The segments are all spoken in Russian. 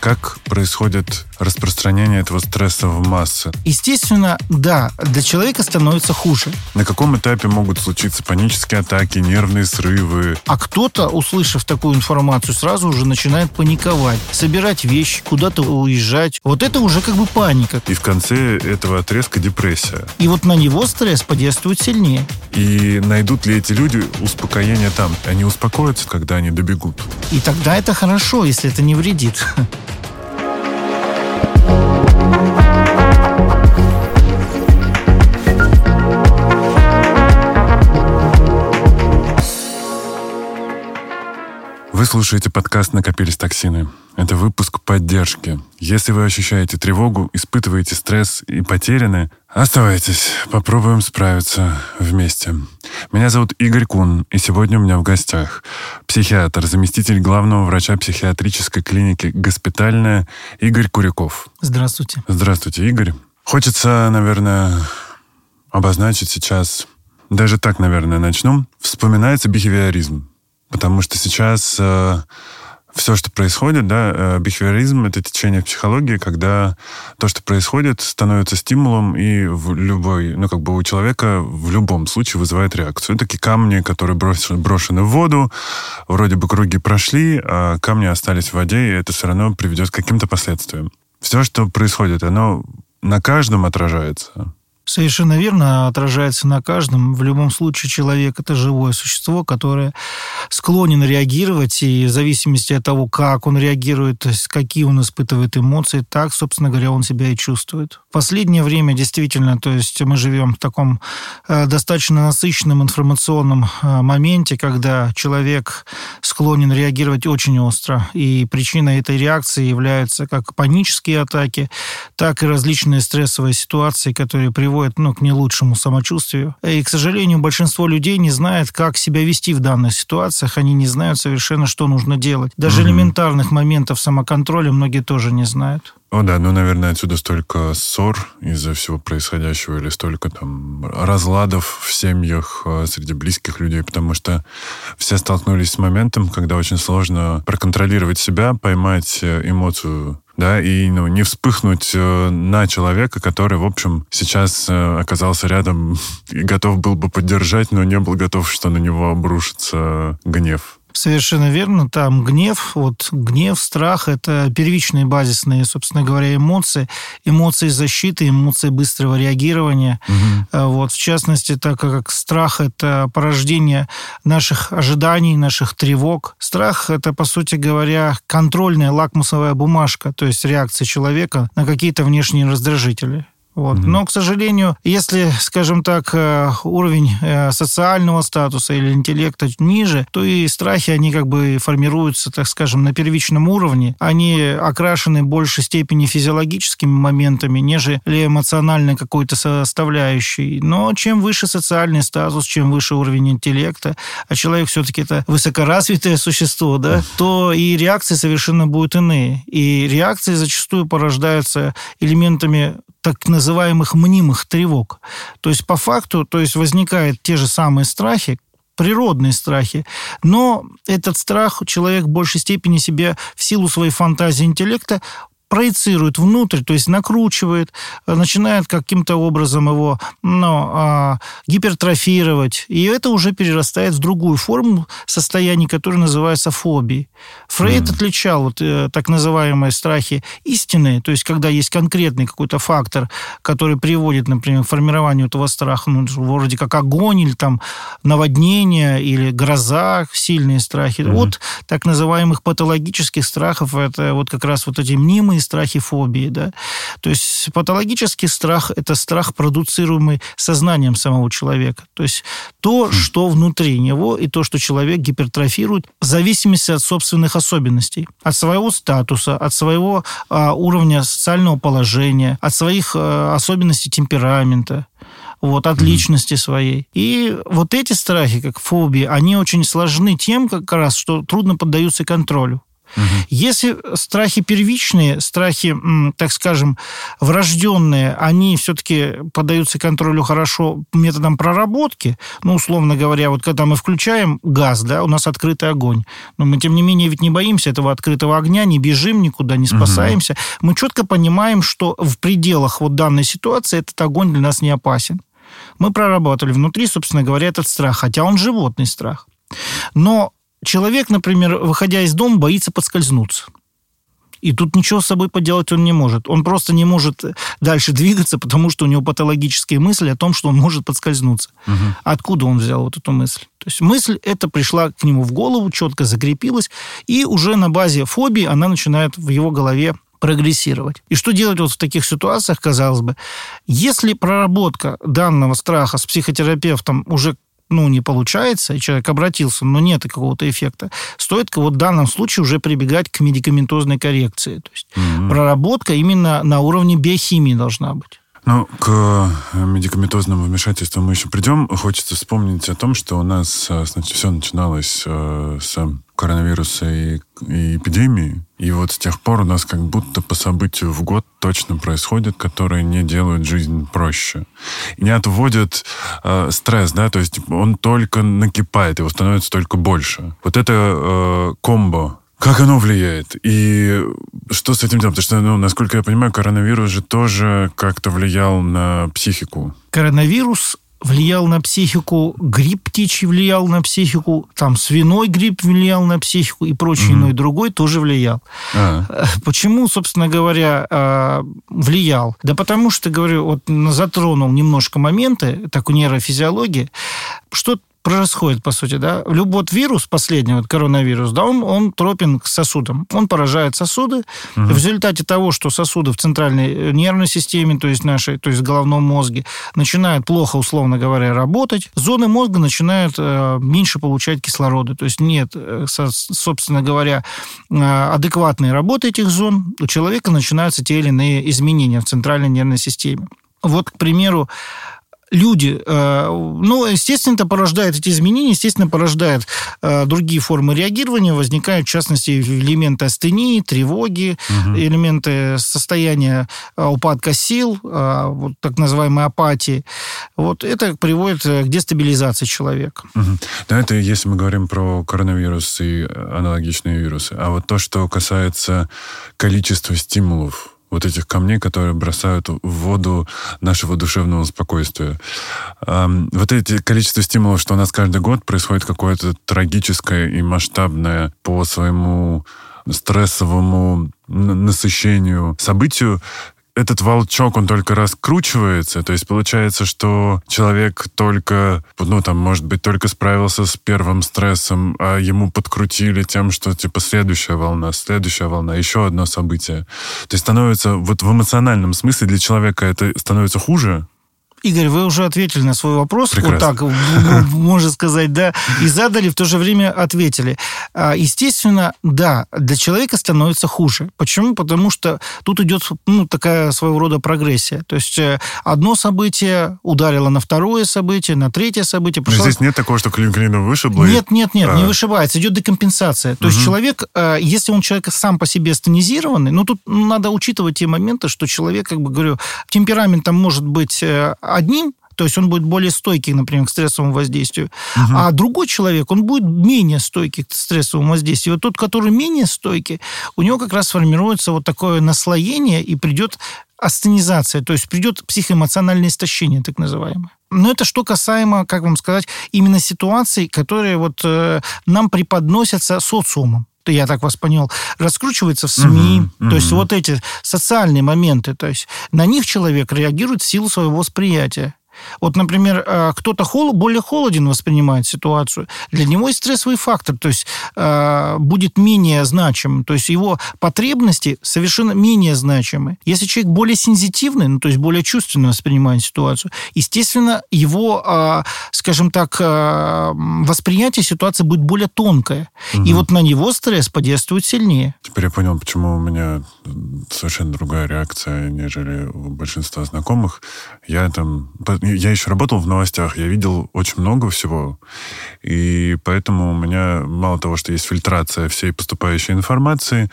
Как происходит распространение этого стресса в массы? Естественно, да, для человека становится хуже. На каком этапе могут случиться панические атаки, нервные срывы? А кто-то, услышав такую информацию, сразу уже начинает паниковать, собирать вещи, куда-то уезжать. Вот это уже как бы паника. И в конце этого отрезка депрессия. И вот на него стресс подействует сильнее. И найдут ли эти люди успокоение там? Они успокоятся, когда они добегут? И тогда это хорошо, если это не вредит. Вы слушаете подкаст «Накопились токсины». Это выпуск поддержки. Если вы ощущаете тревогу, испытываете стресс и потеряны, оставайтесь, попробуем справиться вместе. Меня зовут Игорь Кун, и сегодня у меня в гостях психиатр, заместитель главного врача психиатрической клиники «Госпитальная» Игорь Куряков. Здравствуйте. Здравствуйте, Игорь. Хочется, наверное, обозначить сейчас, даже так, наверное, начну. Вспоминается бихевиоризм. Потому что сейчас э, все, что происходит, да, э, бихевиоризм — это течение в психологии, когда то, что происходит, становится стимулом и в любой, ну, как бы у человека в любом случае вызывает реакцию. Такие камни, которые брошены, брошены в воду, вроде бы круги прошли, а камни остались в воде, и это все равно приведет к каким-то последствиям. Все, что происходит, оно на каждом отражается. Совершенно верно, отражается на каждом. В любом случае человек – это живое существо, которое склонен реагировать, и в зависимости от того, как он реагирует, то есть какие он испытывает эмоции, так, собственно говоря, он себя и чувствует. В последнее время действительно, то есть мы живем в таком э, достаточно насыщенном информационном э, моменте, когда человек склонен реагировать очень остро, и причиной этой реакции являются как панические атаки, так и различные стрессовые ситуации, которые приводят приводит ну, к не лучшему самочувствию. И, к сожалению, большинство людей не знает, как себя вести в данных ситуациях. Они не знают совершенно, что нужно делать. Даже элементарных моментов самоконтроля многие тоже не знают. О, да, ну, наверное, отсюда столько ссор из-за всего происходящего или столько там разладов в семьях а, среди близких людей, потому что все столкнулись с моментом, когда очень сложно проконтролировать себя, поймать э, эмоцию да, и ну, не вспыхнуть э, на человека, который, в общем, сейчас э, оказался рядом и готов был бы поддержать, но не был готов, что на него обрушится гнев. Совершенно верно. Там гнев, вот гнев, страх – это первичные базисные, собственно говоря, эмоции. Эмоции защиты, эмоции быстрого реагирования. Угу. Вот, в частности, так как страх – это порождение наших ожиданий, наших тревог. Страх – это, по сути говоря, контрольная лакмусовая бумажка, то есть реакция человека на какие-то внешние раздражители. Вот. Mm-hmm. Но, к сожалению, если, скажем так, э, уровень э, социального статуса или интеллекта ниже, то и страхи, они как бы формируются, так скажем, на первичном уровне. Они окрашены в большей степени физиологическими моментами, нежели эмоциональной какой-то составляющей. Но чем выше социальный статус, чем выше уровень интеллекта, а человек все-таки это высокоразвитое существо, да, то и реакции совершенно будут иные. И реакции зачастую порождаются элементами так называемых мнимых тревог. То есть по факту, то есть возникают те же самые страхи, природные страхи. Но этот страх человек в большей степени себе в силу своей фантазии интеллекта проецирует внутрь, то есть накручивает, э, начинает каким-то образом его ну, а, гипертрофировать. И это уже перерастает в другую форму состояния, которая называется фобией. Фрейд mm. отличал вот, э, так называемые страхи истинные, то есть когда есть конкретный какой-то фактор, который приводит, например, к формированию этого страха, ну, вроде как огонь или там наводнение или гроза, сильные страхи. Mm. От так называемых патологических страхов это вот как раз вот эти мнимые основные страхи фобии. Да? То есть патологический страх – это страх, продуцируемый сознанием самого человека. То есть то, хм. что внутри него, и то, что человек гипертрофирует в зависимости от собственных особенностей. От своего статуса, от своего а, уровня социального положения, от своих а, особенностей темперамента вот, от личности своей. И вот эти страхи, как фобии, они очень сложны тем, как раз, что трудно поддаются контролю. Угу. Если страхи первичные, страхи, так скажем, врожденные, они все-таки поддаются контролю хорошо методом проработки, ну, условно говоря, вот когда мы включаем газ, да, у нас открытый огонь, но мы, тем не менее, ведь не боимся этого открытого огня, не бежим никуда, не спасаемся. Угу. Мы четко понимаем, что в пределах вот данной ситуации этот огонь для нас не опасен. Мы проработали внутри, собственно говоря, этот страх, хотя он животный страх. Но человек, например, выходя из дома, боится подскользнуться. И тут ничего с собой поделать он не может. Он просто не может дальше двигаться, потому что у него патологические мысли о том, что он может подскользнуться. Угу. Откуда он взял вот эту мысль? То есть мысль эта пришла к нему в голову, четко закрепилась, и уже на базе фобии она начинает в его голове прогрессировать. И что делать вот в таких ситуациях, казалось бы, если проработка данного страха с психотерапевтом уже ну, не получается, и человек обратился, но нет какого-то эффекта, стоит вот в данном случае уже прибегать к медикаментозной коррекции. То есть mm-hmm. проработка именно на уровне биохимии должна быть. Ну, к медикаментозному вмешательству мы еще придем. Хочется вспомнить о том, что у нас э, значит, все начиналось э, с коронавируса и, и эпидемии. И вот с тех пор у нас как будто по событию в год точно происходит, которые не делают жизнь проще. Не отводят э, стресс, да, то есть он только накипает, его становится только больше. Вот это э, комбо как оно влияет? И что с этим делать? Потому что, ну, насколько я понимаю, коронавирус же тоже как-то влиял на психику. Коронавирус влиял на психику, грипп птичий влиял на психику, там свиной грипп влиял на психику и прочий mm-hmm. иной другой тоже влиял. А-а. Почему, собственно говоря, а, влиял? Да потому что, говорю, вот затронул немножко моменты, так у нейрофизиологии, что происходит, по сути, да. Любой вот вирус, последний вот коронавирус, да, он, он тропен к сосудам. Он поражает сосуды. Угу. В результате того, что сосуды в центральной э, нервной системе, то есть нашей, то есть в головном мозге, начинают плохо, условно говоря, работать, зоны мозга начинают э, меньше получать кислорода. То есть нет, э, со, собственно говоря, э, адекватной работы этих зон, у человека начинаются те или иные изменения в центральной нервной системе. Вот, к примеру, люди, э, ну, естественно, это порождает эти изменения, естественно, порождает э, другие формы реагирования, возникают, в частности, элементы астении, тревоги, угу. элементы состояния э, упадка сил, вот так называемой апатии. Вот это приводит к дестабилизации человека. Угу. Да, это если мы говорим про коронавирус и аналогичные вирусы. А вот то, что касается количества стимулов, вот этих камней, которые бросают в воду нашего душевного спокойствия. Вот эти количество стимулов, что у нас каждый год происходит какое-то трагическое и масштабное по своему стрессовому насыщению событию, этот волчок, он только раскручивается. То есть получается, что человек только, ну, там, может быть, только справился с первым стрессом, а ему подкрутили тем, что, типа, следующая волна, следующая волна, еще одно событие. То есть становится, вот в эмоциональном смысле для человека это становится хуже, Игорь, вы уже ответили на свой вопрос, Прекрасно. вот так, можно сказать, да, и задали, в то же время ответили. А, естественно, да, для человека становится хуже. Почему? Потому что тут идет ну, такая своего рода прогрессия. То есть э, одно событие ударило на второе событие, на третье событие. Пошла... Здесь нет такого, что клин вышибло? Нет, нет, нет, а. не вышибается. Идет декомпенсация. То угу. есть человек, э, если он человек сам по себе астенизированный, ну тут надо учитывать те моменты, что человек, как бы говорю, темпераментом может быть э, одним, то есть он будет более стойкий, например, к стрессовому воздействию. Угу. А другой человек, он будет менее стойкий к стрессовому воздействию. Вот тот, который менее стойкий, у него как раз формируется вот такое наслоение и придет астенизация, то есть придет психоэмоциональное истощение, так называемое. Но это что касаемо, как вам сказать, именно ситуаций, которые вот э, нам преподносятся социумом я так вас понял, раскручивается в СМИ. Угу, то есть вот эти социальные моменты, то есть на них человек реагирует в силу своего восприятия. Вот, например, э, кто-то хол, более холоден воспринимает ситуацию. Для него есть стрессовый фактор, то есть э, будет менее значим, то есть его потребности совершенно менее значимы. Если человек более сензитивный, ну, то есть более чувственно воспринимает ситуацию, естественно, его, э, скажем так, восприятие ситуации будет более тонкое. Угу. И вот на него стресс подействует сильнее. Теперь я понял, почему у меня совершенно другая реакция, нежели у большинства знакомых. Я там... Я еще работал в новостях, я видел очень много всего, и поэтому у меня мало того, что есть фильтрация всей поступающей информации,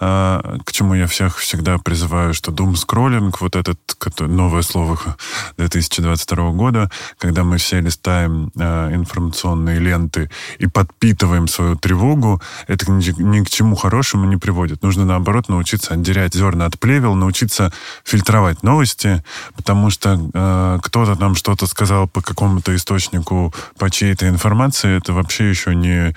а, к чему я всех всегда призываю, что дум-скроллинг, вот этот новое слово 2022 года, когда мы все листаем а, информационные ленты и подпитываем свою тревогу, это ни, ни к чему хорошему не приводит. Нужно, наоборот, научиться отделять зерна от плевел, научиться фильтровать новости, потому что э, кто-то там что-то сказал по какому-то источнику, по чьей-то информации, это вообще еще не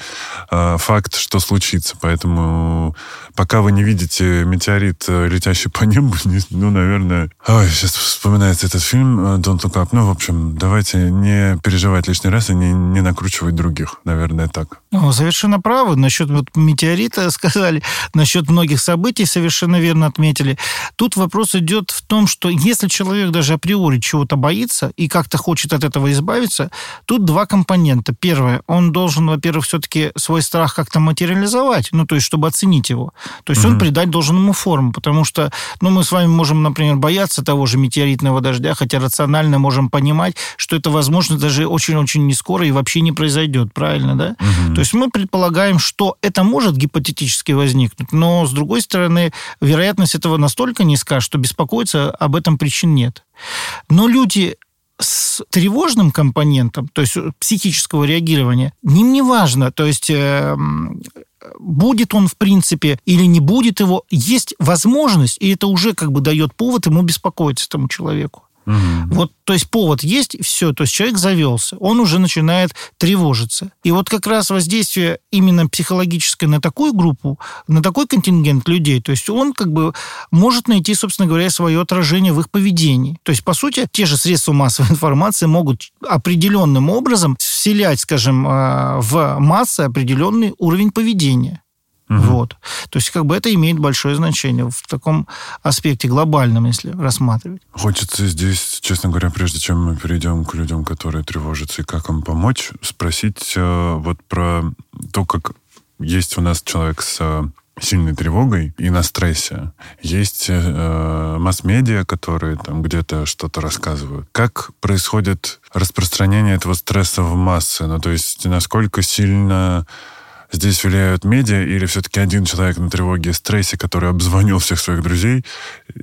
э, факт, что случится. Поэтому пока вы не видите метеорит, э, летящий по небу, ну, наверное... Ой, сейчас вспоминается этот фильм э, «Don't Look Up». Ну, в общем, давайте не переживать лишний раз и не, не накручивать других. Наверное, так. Ну, совершенно правы. Насчет вот метеорита сказали, насчет многих событий совершенно верно отметили. Тут вопрос идет в том, что если человек даже априори чего-то боится и как-то хочет от этого избавиться, тут два компонента. Первое, он должен, во-первых, все-таки свой страх как-то материализовать, ну, то есть, чтобы оценить его. То есть, mm-hmm. он придать должен ему форму, потому что, ну, мы с вами можем, например, бояться того же метеоритного дождя, хотя рационально можем понимать, что это, возможно, даже очень-очень не скоро и вообще не произойдет, правильно, да? Mm-hmm. То есть, мы предполагаем, что это может гипотетически возникнуть, но, с другой стороны, вероятность этого настолько низка, что беспокоиться об этом причин нет. Но люди с тревожным компонентом, то есть психического реагирования, ним не важно, то есть э, будет он в принципе или не будет его, есть возможность, и это уже как бы дает повод ему беспокоиться этому человеку. Угу. Вот, то есть повод есть, все, то есть человек завелся, он уже начинает тревожиться. И вот как раз воздействие именно психологическое на такую группу, на такой контингент людей, то есть он как бы может найти, собственно говоря, свое отражение в их поведении. То есть, по сути, те же средства массовой информации могут определенным образом вселять, скажем, а, в массы определенный уровень поведения. Угу. Вот. То есть как бы это имеет большое значение в таком аспекте глобальном, если рассматривать. Хочется здесь, честно говоря, прежде чем мы перейдем к людям, которые тревожатся, и как им помочь, спросить э, вот про то, как есть у нас человек с э, сильной тревогой и на стрессе. Есть э, масс-медиа, которые там где-то что-то рассказывают. Как происходит распространение этого стресса в массы? Ну, то есть насколько сильно здесь влияют медиа, или все-таки один человек на тревоге и стрессе, который обзвонил всех своих друзей,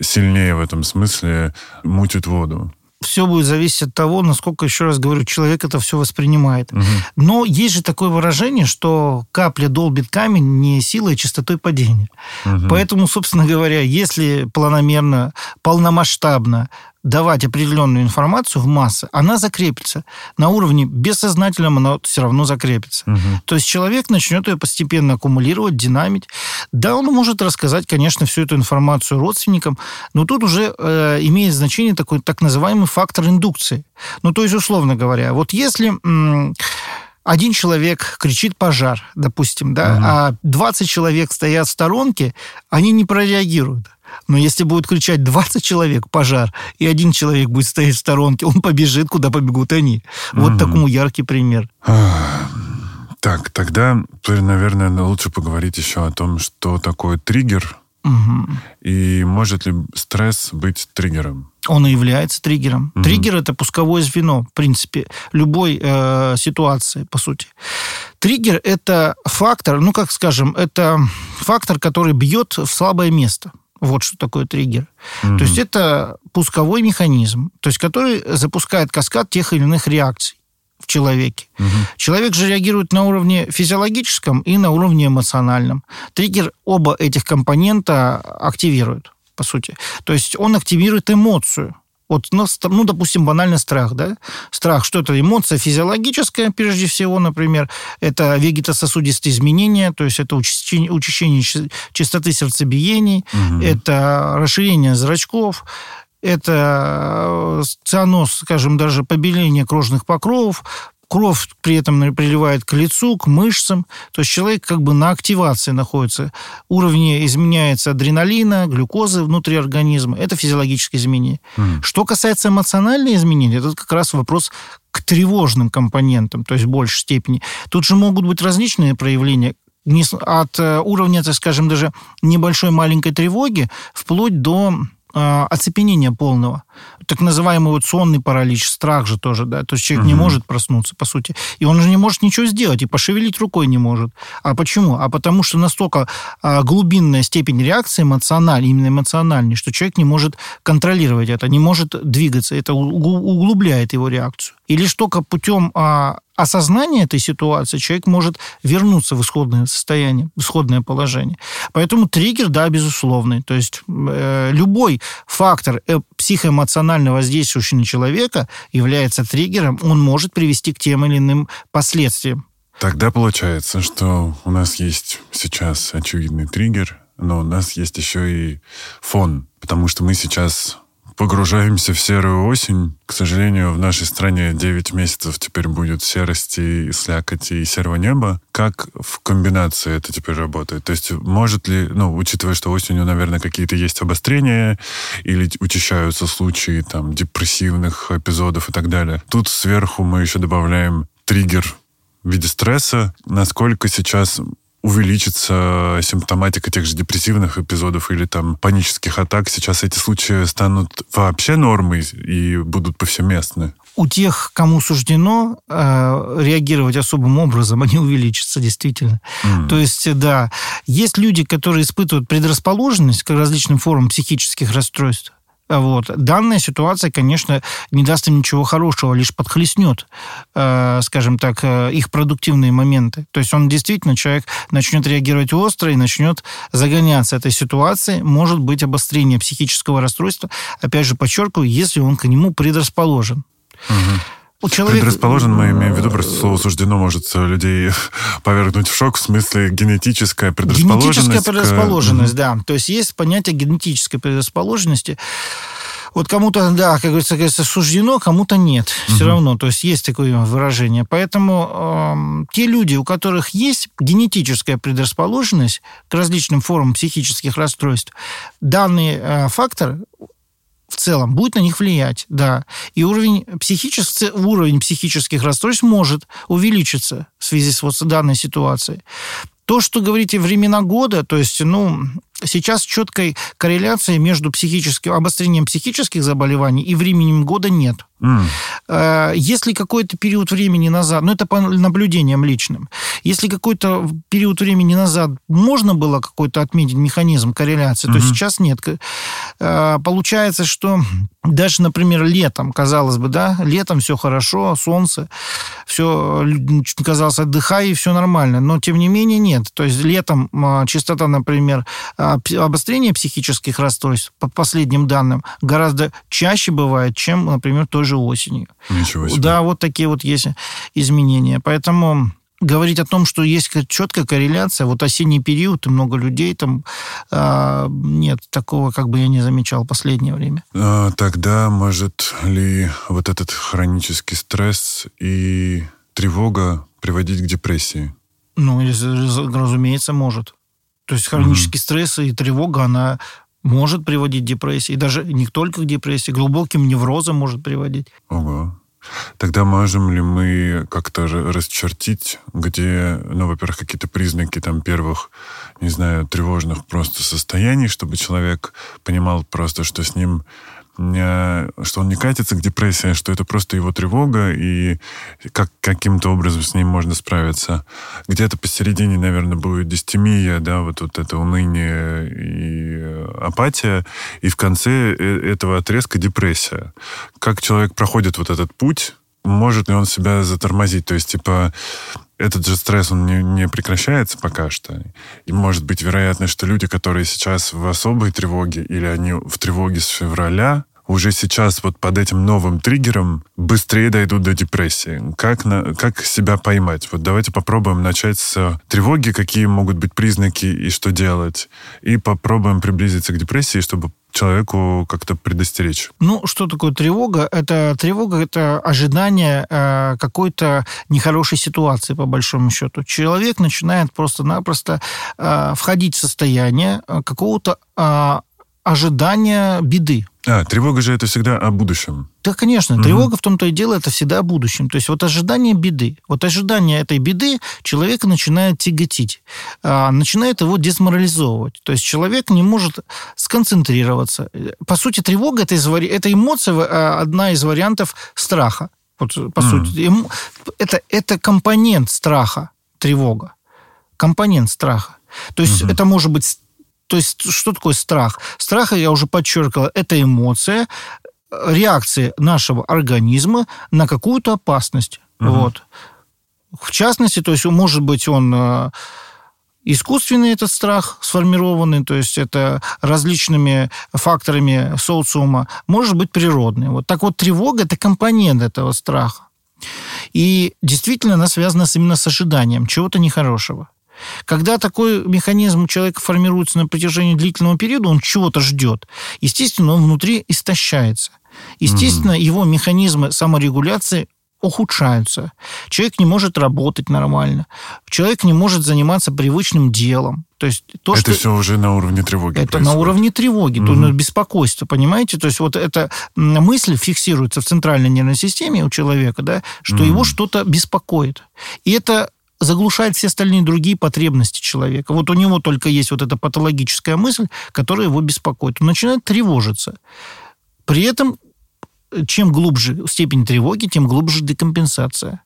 сильнее в этом смысле мутит воду? все будет зависеть от того, насколько, еще раз говорю, человек это все воспринимает. Угу. Но есть же такое выражение, что капля долбит камень не силой, а частотой падения. Угу. Поэтому, собственно говоря, если планомерно, полномасштабно давать определенную информацию в массы, она закрепится. На уровне бессознательном она все равно закрепится. Угу. То есть человек начнет ее постепенно аккумулировать, динамить. Да, он может рассказать, конечно, всю эту информацию родственникам, но тут уже э, имеет значение такой так называемый фактор индукции. Ну, то есть, условно говоря, вот если... М- один человек кричит пожар, допустим, да, угу. а 20 человек стоят в сторонке, они не прореагируют. Но если будет кричать 20 человек пожар, и один человек будет стоять в сторонке, он побежит, куда побегут они. Вот угу. такому яркий пример. Так, тогда, наверное, лучше поговорить еще о том, что такое триггер, угу. и может ли стресс быть триггером? Он и является триггером. Угу. Триггер это пусковое звено, в принципе, любой э, ситуации, по сути. Триггер это фактор, ну как скажем, это фактор, который бьет в слабое место. Вот что такое триггер. Mm-hmm. То есть это пусковой механизм, то есть который запускает каскад тех или иных реакций в человеке. Угу. Человек же реагирует на уровне физиологическом и на уровне эмоциональном. Триггер оба этих компонента активирует, по сути. То есть он активирует эмоцию. Вот, ну, допустим, банально страх, да? Страх, что это эмоция физиологическая, прежде всего, например, это вегетососудистые изменения, то есть это учащение, учащение частоты сердцебиений, угу. это расширение зрачков, это э, цианоз, скажем, даже побеление кожных покровов, кровь при этом приливает к лицу, к мышцам. То есть человек как бы на активации находится. Уровни изменяется адреналина, глюкозы внутри организма. Это физиологические изменения. Mm. Что касается эмоциональных изменений, это как раз вопрос к тревожным компонентам, то есть в большей степени. Тут же могут быть различные проявления от э, уровня, так скажем, даже небольшой маленькой тревоги вплоть до оцепенения полного. Так называемый вот сонный паралич, страх же тоже, да. То есть человек угу. не может проснуться, по сути. И он же не может ничего сделать, и пошевелить рукой не может. А почему? А потому что настолько э, глубинная степень реакции эмоциональной, именно эмоциональной, что человек не может контролировать это, не может двигаться. Это углубляет его реакцию. И лишь только путем а, осознания этой ситуации человек может вернуться в исходное состояние, в исходное положение. Поэтому триггер, да, безусловный. То есть э, любой фактор э, психоэмоционально воздействующий на человека является триггером, он может привести к тем или иным последствиям. Тогда получается, что у нас есть сейчас очевидный триггер, но у нас есть еще и фон, потому что мы сейчас погружаемся в серую осень. К сожалению, в нашей стране 9 месяцев теперь будет серости, слякоти и серого неба. Как в комбинации это теперь работает? То есть может ли, ну, учитывая, что осенью, наверное, какие-то есть обострения или учащаются случаи там депрессивных эпизодов и так далее. Тут сверху мы еще добавляем триггер в виде стресса. Насколько сейчас увеличится симптоматика тех же депрессивных эпизодов или там панических атак. Сейчас эти случаи станут вообще нормой и будут повсеместны. У тех, кому суждено э, реагировать особым образом, они увеличатся действительно. Mm. То есть, да, есть люди, которые испытывают предрасположенность к различным формам психических расстройств. Вот. Данная ситуация, конечно, не даст им ничего хорошего, лишь подхлестнет, э, скажем так, э, их продуктивные моменты. То есть он действительно, человек начнет реагировать остро и начнет загоняться этой ситуации. Может быть обострение психического расстройства, опять же, подчеркиваю, если он к нему предрасположен. Угу у человека... Предрасположен, мы имеем в виду, просто слово суждено может людей повергнуть в шок, в смысле генетическая предрасположенность. Генетическая предрасположенность, к... да. То есть есть понятие генетической предрасположенности. Вот кому-то, да, как говорится, говорится суждено, кому-то нет. Все угу. равно. То есть есть такое выражение. Поэтому э, те люди, у которых есть генетическая предрасположенность к различным формам психических расстройств, данный э, фактор в целом будет на них влиять, да. И уровень, психических, уровень психических расстройств может увеличиться в связи с вот данной ситуацией. То, что говорите времена года, то есть, ну, сейчас четкой корреляции между психическим, обострением психических заболеваний и временем года нет. Mm. Если какой-то период времени назад, ну это по наблюдениям личным, если какой-то период времени назад можно было какой-то отметить механизм корреляции, mm-hmm. то сейчас нет. Э, получается, что даже, например, летом, казалось бы, да, летом все хорошо, солнце, все, казалось, отдыхай, и все нормально, но тем не менее нет. То есть летом а, частота, например, а, обострения психических расстройств, по последним данным, гораздо чаще бывает, чем, например, той же осенью. Ничего себе. Да, вот такие вот есть изменения. Поэтому говорить о том, что есть четкая корреляция, вот осенний период и много людей там, э, нет, такого как бы я не замечал в последнее время. А, тогда может ли вот этот хронический стресс и тревога приводить к депрессии? Ну, разумеется, может. То есть хронический mm-hmm. стресс и тревога, она может приводить к депрессии. И даже не только к депрессии, глубоким неврозом может приводить. Ого. Тогда можем ли мы как-то расчертить, где, ну, во-первых, какие-то признаки там первых, не знаю, тревожных просто состояний, чтобы человек понимал просто, что с ним что он не катится к депрессии, что это просто его тревога, и как, каким-то образом с ним можно справиться. Где-то посередине, наверное, будет дистемия, да, вот, вот это уныние и апатия, и в конце э, этого отрезка депрессия. Как человек проходит вот этот путь, может ли он себя затормозить? То есть, типа, этот же стресс, он не, не прекращается пока что. И может быть вероятность, что люди, которые сейчас в особой тревоге или они в тревоге с февраля, уже сейчас вот под этим новым триггером быстрее дойдут до депрессии. Как, на, как себя поймать? Вот давайте попробуем начать с тревоги, какие могут быть признаки и что делать. И попробуем приблизиться к депрессии, чтобы человеку как-то предостеречь? Ну, что такое тревога? Это тревога, это ожидание э, какой-то нехорошей ситуации, по большому счету. Человек начинает просто-напросто э, входить в состояние э, какого-то э, ожидание беды. А, тревога же это всегда о будущем. Да, конечно. Тревога угу. в том-то и дело, это всегда о будущем. То есть вот ожидание беды. Вот ожидание этой беды человека начинает тяготить, а, начинает его дезморализовывать. То есть человек не может сконцентрироваться. По сути, тревога это, это эмоция, а, одна из вариантов страха. Вот, по mm. сути, это, это компонент страха, тревога. Компонент страха. То есть mm-hmm. это может быть то есть что такое страх? Страх, я уже подчеркивал, это эмоция, реакция нашего организма на какую-то опасность. Угу. Вот. В частности, то есть может быть он э, искусственный этот страх сформированный, то есть это различными факторами социума, может быть природный. Вот так вот тревога – это компонент этого страха. И действительно она связана именно с ожиданием чего-то нехорошего. Когда такой механизм у человека формируется на протяжении длительного периода, он чего-то ждет. Естественно, он внутри истощается. Естественно, угу. его механизмы саморегуляции ухудшаются. Человек не может работать нормально. Человек не может заниматься привычным делом. То есть то, это что... все уже на уровне тревоги. Это происходит. на уровне тревоги, угу. то беспокойство, понимаете? То есть вот эта мысль фиксируется в центральной нервной системе у человека, да, что угу. его что-то беспокоит. И это заглушает все остальные другие потребности человека. Вот у него только есть вот эта патологическая мысль, которая его беспокоит. Он начинает тревожиться. При этом, чем глубже степень тревоги, тем глубже декомпенсация.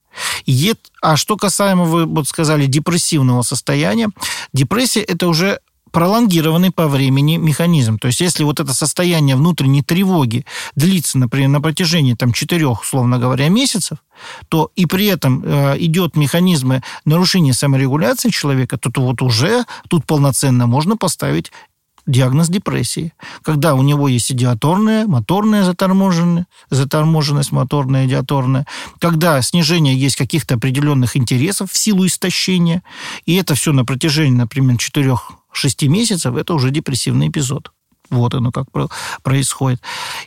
А что касаемо, вы вот сказали, депрессивного состояния, депрессия – это уже пролонгированный по времени механизм. То есть если вот это состояние внутренней тревоги длится, например, на протяжении там, четырех, условно говоря, месяцев, то и при этом э, идет механизмы нарушения саморегуляции человека, то, то вот уже тут полноценно можно поставить диагноз депрессии, когда у него есть идиаторная, моторная заторможенность, заторможенность моторная, идиаторная, когда снижение есть каких-то определенных интересов в силу истощения, и это все на протяжении, например, 4 6 месяцев, это уже депрессивный эпизод. Вот оно как происходит.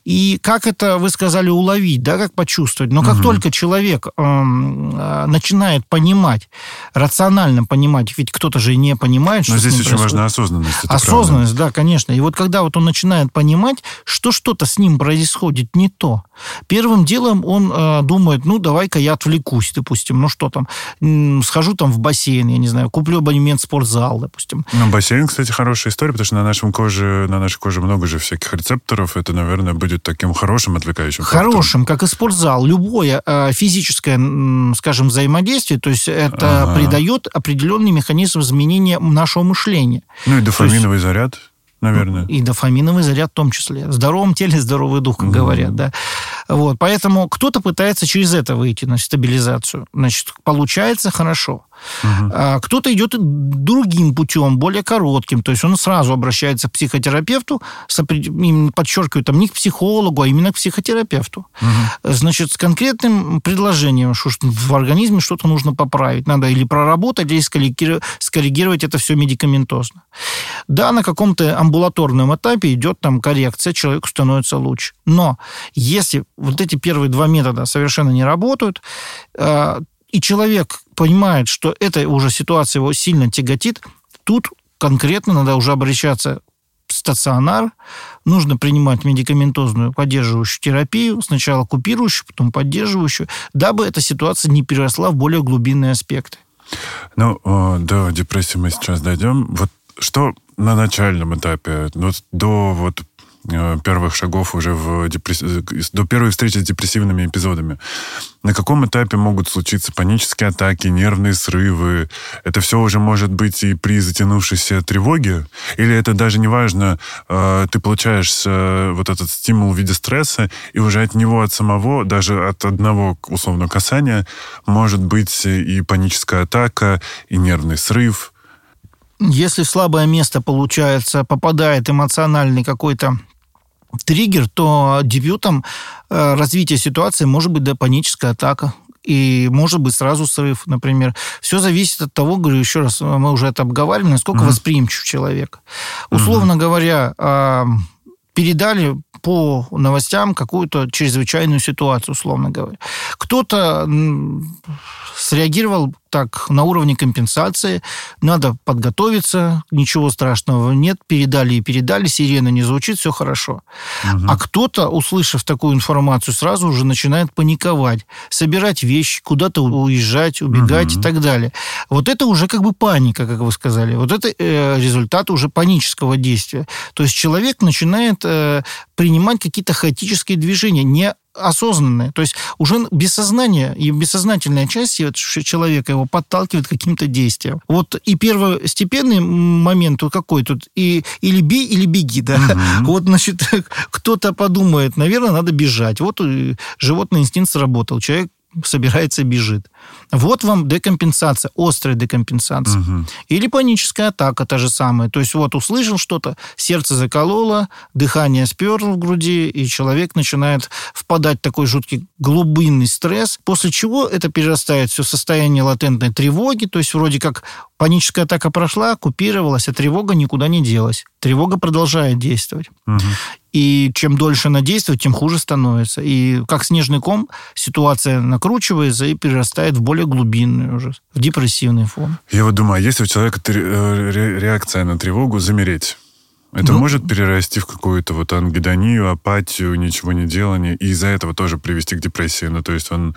И как это, вы сказали, уловить, да, как почувствовать. Но как угу. только человек э, начинает понимать, рационально понимать, ведь кто-то же не понимает, что Но здесь очень важна осознанность. осознанность, правда. да, конечно. И вот когда вот он начинает понимать, что что-то с ним происходит не то, первым делом он э, думает, ну, давай-ка я отвлекусь, допустим, ну что там, схожу там в бассейн, я не знаю, куплю абонемент в спортзал, допустим. Ну, бассейн, кстати, хорошая история, потому что на нашем коже, на нашей коже же много же всяких рецепторов, это, наверное, будет таким хорошим отвлекающим Хорошим, фактором. как и спортзал. Любое э, физическое, скажем, взаимодействие, то есть это ага. Придает определенный механизм изменения нашего мышления. Ну и дофаминовый есть, заряд наверное. И дофаминовый заряд в том числе. В здоровом теле здоровый дух, как угу. говорят, да. Вот, поэтому кто-то пытается через это выйти на стабилизацию. Значит, получается хорошо. Угу. А кто-то идет другим путем, более коротким. То есть он сразу обращается к психотерапевту, подчеркиваю, там не к психологу, а именно к психотерапевту. Угу. Значит, с конкретным предложением, что в организме что-то нужно поправить. Надо или проработать, или скоррегировать это все медикаментозно. Да, на каком-то амбулаторном этапе идет там коррекция, человеку становится лучше. Но если вот эти первые два метода совершенно не работают, э, и человек понимает, что эта уже ситуация его сильно тяготит, тут конкретно надо уже обращаться стационар, нужно принимать медикаментозную поддерживающую терапию, сначала купирующую, потом поддерживающую, дабы эта ситуация не переросла в более глубинные аспекты. Ну, до депрессии мы сейчас дойдем. Вот что на начальном этапе, ну, до вот Э, первых шагов уже в депресс... до первой встречи с депрессивными эпизодами. На каком этапе могут случиться панические атаки, нервные срывы? Это все уже может быть и при затянувшейся тревоге? Или это даже не важно, э, ты получаешь э, вот этот стимул в виде стресса, и уже от него, от самого, даже от одного, условно, касания, может быть и паническая атака, и нервный срыв, если в слабое место, получается, попадает эмоциональный какой-то триггер, то дебютом э, развития ситуации может быть да, паническая атака, и может быть сразу срыв, например. Все зависит от того, говорю еще раз, мы уже это обговаривали, насколько mm-hmm. восприимчив человек. Условно mm-hmm. говоря, а, передали по новостям какую-то чрезвычайную ситуацию, условно говоря. Кто-то среагировал так, на уровне компенсации, надо подготовиться, ничего страшного нет, передали и передали, сирена не звучит, все хорошо. Угу. А кто-то, услышав такую информацию, сразу уже начинает паниковать, собирать вещи, куда-то уезжать, убегать угу. и так далее. Вот это уже как бы паника, как вы сказали. Вот это э, результат уже панического действия. То есть человек начинает э, принимать какие-то хаотические движения, не осознанное. То есть уже без сознания и бессознательная часть человека его подталкивает к каким-то действиям. Вот и первостепенный момент какой тут, и, или бей, или беги, да. Угу. Вот, значит, кто-то подумает, наверное, надо бежать. Вот животный инстинкт сработал. Человек собирается, бежит. Вот вам декомпенсация, острая декомпенсация. Угу. Или паническая атака та же самая. То есть вот услышал что-то, сердце закололо, дыхание сперло в груди, и человек начинает впадать в такой жуткий глубинный стресс, после чего это перерастает все состояние латентной тревоги, то есть вроде как паническая атака прошла, купировалась, а тревога никуда не делась. Тревога продолжает действовать. Угу. И чем дольше она действует, тем хуже становится. И как снежный ком ситуация накручивается и перерастает в более глубинный уже, в депрессивный фон. Я вот думаю, а если у человека э, реакция на тревогу замереть? Это ну, может перерасти в какую-то вот ангидонию, апатию, ничего не делание, и из-за этого тоже привести к депрессии. Ну, то есть он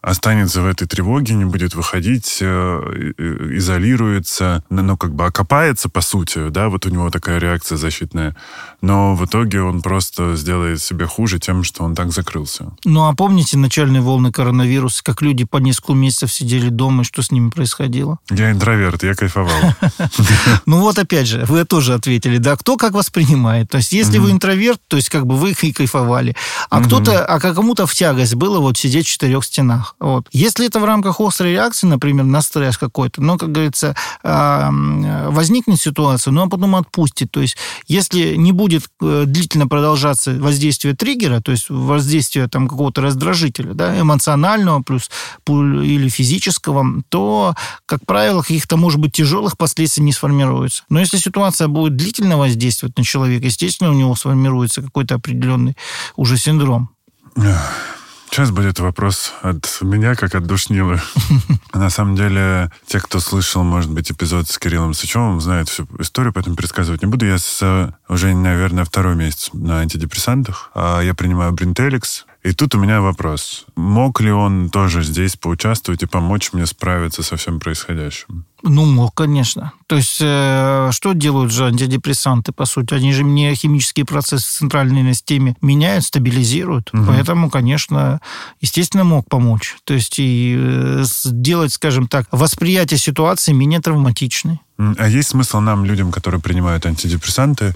останется в этой тревоге, не будет выходить, э, изолируется, ну, как бы окопается, по сути, да, вот у него такая реакция защитная. Но в итоге он просто сделает себе хуже тем, что он так закрылся. Ну, а помните начальные волны коронавируса, как люди по несколько месяцев сидели дома, и что с ними происходило? Я интроверт, я кайфовал. Ну вот опять же, вы тоже ответили, да, кто как воспринимает. То есть если вы интроверт, то есть как бы вы и кайфовали, а кто-то, а кому-то в тягость было вот сидеть в четырех стенах. Вот. Если это в рамках острой реакции, например, на стресс какой-то, ну, как говорится, возникнет ситуация, но он потом отпустит. То есть, если не будет э, длительно продолжаться воздействие триггера, то есть воздействие там какого-то раздражителя, да, эмоционального плюс или физического, то, как правило, каких-то, может быть, тяжелых последствий не сформируется. Но если ситуация будет длительно воздействовать на человека, естественно, у него сформируется какой-то определенный уже синдром. Сейчас будет вопрос от меня, как от душнилы. На самом деле, те, кто слышал, может быть, эпизод с Кириллом Сычевым, знают всю историю, поэтому пересказывать не буду. Я с, уже, наверное, второй месяц на антидепрессантах. А я принимаю Бринтеликс, и тут у меня вопрос. Мог ли он тоже здесь поучаствовать и помочь мне справиться со всем происходящим? Ну, мог, конечно. То есть, э, что делают же антидепрессанты, по сути? Они же мне химические процессы в центральной системе меняют, стабилизируют. Угу. Поэтому, конечно, естественно, мог помочь. То есть, и э, сделать, скажем так, восприятие ситуации менее травматичной. А есть смысл нам, людям, которые принимают антидепрессанты,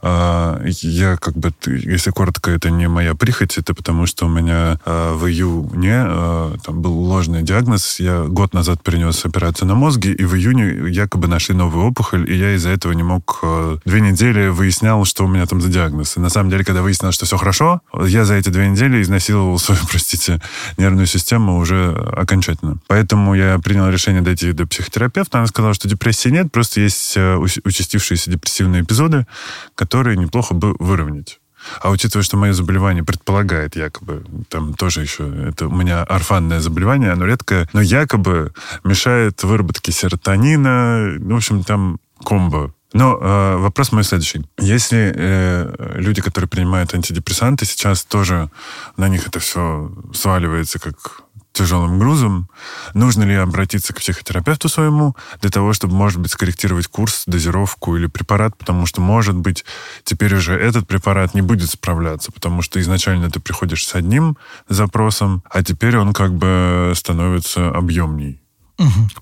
а, я как бы, если коротко, это не моя прихоть, это потому что у меня а, в июне а, там был ложный диагноз, я год назад перенес операцию на мозге, и в июне якобы нашли новую опухоль, и я из-за этого не мог две недели выяснял, что у меня там за диагноз. И на самом деле, когда выяснилось, что все хорошо, я за эти две недели изнасиловал свою, простите, нервную систему уже окончательно. Поэтому я принял решение дойти до психотерапевта, она сказала, что депрессии нет, нет, просто есть э, участившиеся депрессивные эпизоды, которые неплохо бы выровнять. А учитывая, что мое заболевание предполагает якобы, там тоже еще, это у меня орфанное заболевание, оно редкое, но якобы мешает выработке серотонина, в общем, там комбо. Но э, вопрос мой следующий. Если э, люди, которые принимают антидепрессанты, сейчас тоже на них это все сваливается как тяжелым грузом, нужно ли обратиться к психотерапевту своему для того, чтобы, может быть, скорректировать курс, дозировку или препарат, потому что, может быть, теперь уже этот препарат не будет справляться, потому что изначально ты приходишь с одним запросом, а теперь он как бы становится объемней.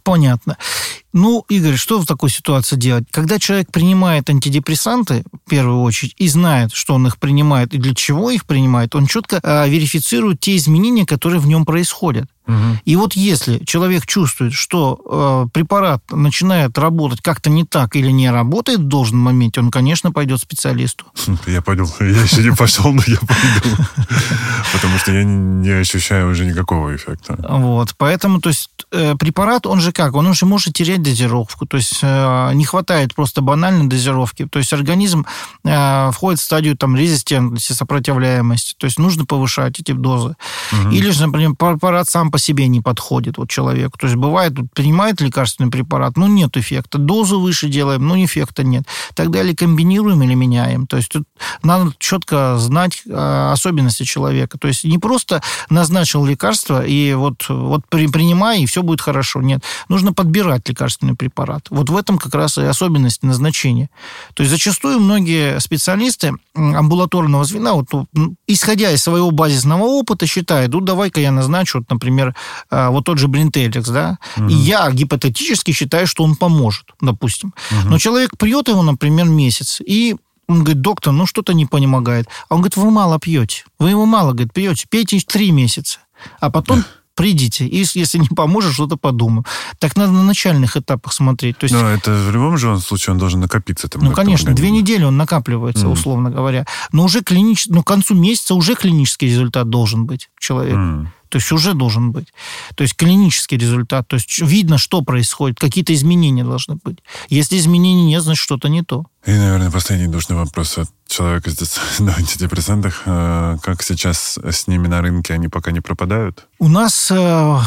Понятно. Ну, Игорь, что в такой ситуации делать? Когда человек принимает антидепрессанты, в первую очередь, и знает, что он их принимает и для чего их принимает, он четко э, верифицирует те изменения, которые в нем происходят. Угу. И вот если человек чувствует, что э, препарат начинает работать как-то не так или не работает в должном моменте, он, конечно, пойдет к специалисту. Я понял. Я еще не пошел, но я пойду. Потому что я не ощущаю уже никакого эффекта. Вот. Поэтому, то есть, э, препарат, он же как? Он уже может терять дозировку. То есть, э, не хватает просто банальной дозировки. То есть, организм э, входит в стадию там резистентности, сопротивляемости. То есть, нужно повышать эти дозы. Или же, например, препарат сам по себе не подходит вот человеку. То есть бывает, принимает лекарственный препарат, ну, нет эффекта. Дозу выше делаем, ну, эффекта нет. Тогда или комбинируем, или меняем. То есть тут надо четко знать э, особенности человека. То есть не просто назначил лекарство и вот, вот при, принимай, и все будет хорошо. Нет. Нужно подбирать лекарственный препарат. Вот в этом как раз и особенность назначения. То есть зачастую многие специалисты амбулаторного звена, вот, исходя из своего базисного опыта, считают, ну, давай-ка я назначу, вот, например, э, вот тот же Бринтеликс, да, угу. и я гипотетически считаю, что он поможет, допустим. Угу. Но человек пьет его, например, месяц, и он говорит, доктор, ну что-то не помогает. А он говорит, вы мало пьете. Вы его мало, говорит, пьете. Пейте три месяца. А потом придите. И если не поможет, что-то подумаю. Так надо на начальных этапах смотреть. То есть, Но это в любом же случае он должен накопиться. Там, ну, конечно, две недели он накапливается, mm. условно говоря. Но уже клинич... ну, к концу месяца уже клинический результат должен быть человек. Mm. То есть уже должен быть. То есть клинический результат. То есть видно, что происходит, какие-то изменения должны быть. Если изменений нет, значит что-то не то. И, наверное, последний душный вопрос от человека на антидепрессантах. Э, как сейчас с ними на рынке? Они пока не пропадают? У нас э,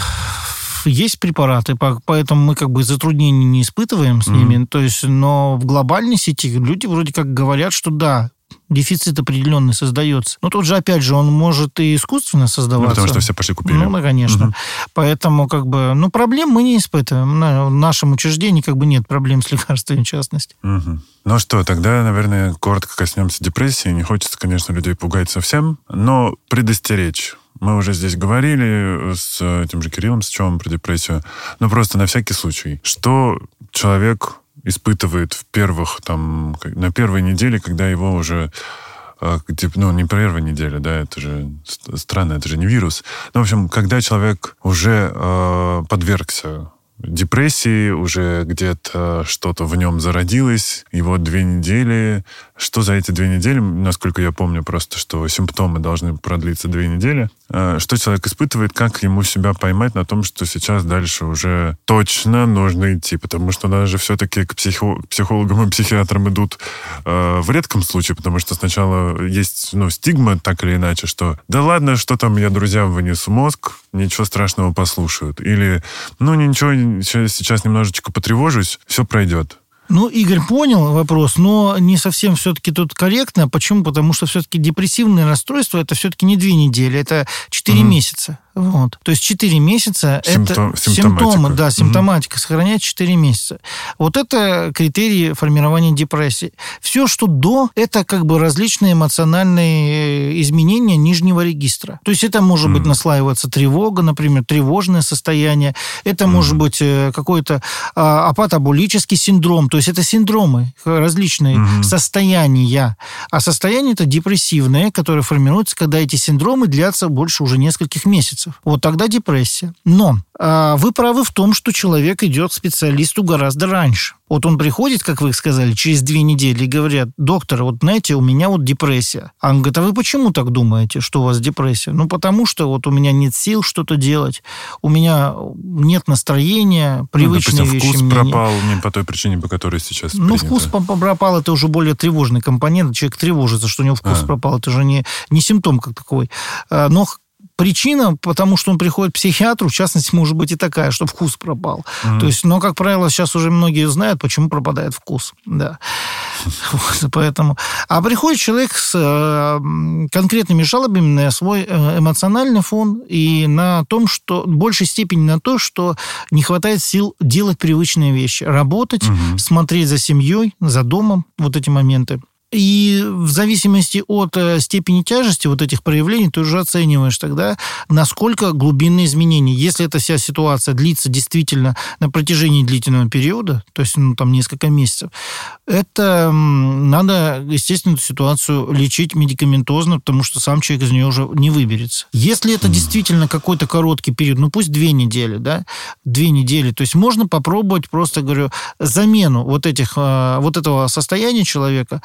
есть препараты, поэтому мы как бы затруднений не испытываем с ними. Mm-hmm. То есть, но в глобальной сети люди вроде как говорят, что да, дефицит определенный создается. Но тут же, опять же, он может и искусственно создаваться. Ну, потому что все пошли купили. Ну, конечно. Угу. Поэтому, как бы, ну, проблем мы не испытываем. В нашем учреждении, как бы, нет проблем с лекарствами, в частности. Угу. Ну что, тогда, наверное, коротко коснемся депрессии. Не хочется, конечно, людей пугать совсем, но предостеречь. Мы уже здесь говорили с этим же Кириллом с чем про депрессию, но просто на всякий случай. Что человек испытывает в первых, там, на первой неделе, когда его уже а, ну, не первая неделя, да, это же странно, это же не вирус. Ну, в общем, когда человек уже э, подвергся депрессии, уже где-то что-то в нем зародилось, вот две недели что за эти две недели, насколько я помню просто, что симптомы должны продлиться две недели, что человек испытывает, как ему себя поймать на том, что сейчас дальше уже точно нужно идти, потому что даже все-таки к психо- психологам и психиатрам идут э, в редком случае, потому что сначала есть ну, стигма, так или иначе, что да ладно, что там я друзьям вынесу мозг, ничего страшного послушают. Или, ну ничего, сейчас немножечко потревожусь, все пройдет. Ну, Игорь понял вопрос, но не совсем все-таки тут корректно. Почему? Потому что все-таки депрессивное расстройство это все-таки не две недели, это четыре mm-hmm. месяца. Вот. То есть 4 месяца Симптом, это симптомы, да, симптоматика угу. сохраняет 4 месяца. Вот это критерии формирования депрессии. Все, что до, это как бы различные эмоциональные э, изменения нижнего регистра. То есть это может угу. быть наслаиваться тревога, например, тревожное состояние. Это угу. может быть э, какой-то а, апатобулический синдром. То есть это синдромы, различные угу. состояния. А состояние это депрессивное, которое формируется, когда эти синдромы длятся больше уже нескольких месяцев месяцев. Вот тогда депрессия. Но а, вы правы в том, что человек идет к специалисту гораздо раньше. Вот он приходит, как вы сказали, через две недели и говорят, доктор, вот знаете, у меня вот депрессия. А он говорит, а вы почему так думаете, что у вас депрессия? Ну, потому что вот у меня нет сил что-то делать, у меня нет настроения, привычные ну, допустим, вещи. вкус пропал не... не по той причине, по которой сейчас Ну, принято. вкус пропал, это уже более тревожный компонент. Человек тревожится, что у него вкус а. пропал. Это же не, не симптом как такой. А, но Причина, потому что он приходит к психиатру, в частности, может быть и такая, что вкус пропал. Mm-hmm. То есть, но, как правило, сейчас уже многие знают, почему пропадает вкус. Да. Вот, поэтому. А приходит человек с э, конкретными жалобами на свой э, эмоциональный фон и на том, что в большей степени на то, что не хватает сил делать привычные вещи. Работать, угу. смотреть за семьей, за домом, вот эти моменты. И в зависимости от э, степени тяжести вот этих проявлений ты уже оцениваешь тогда, насколько глубинные изменения. Если эта вся ситуация длится действительно на протяжении длительного периода, то есть ну, там несколько месяцев, это надо, естественно, эту ситуацию лечить медикаментозно, потому что сам человек из нее уже не выберется. Если это действительно какой-то короткий период, ну пусть две недели, да, две недели, то есть можно попробовать просто, говорю, замену вот этих, э, вот этого состояния человека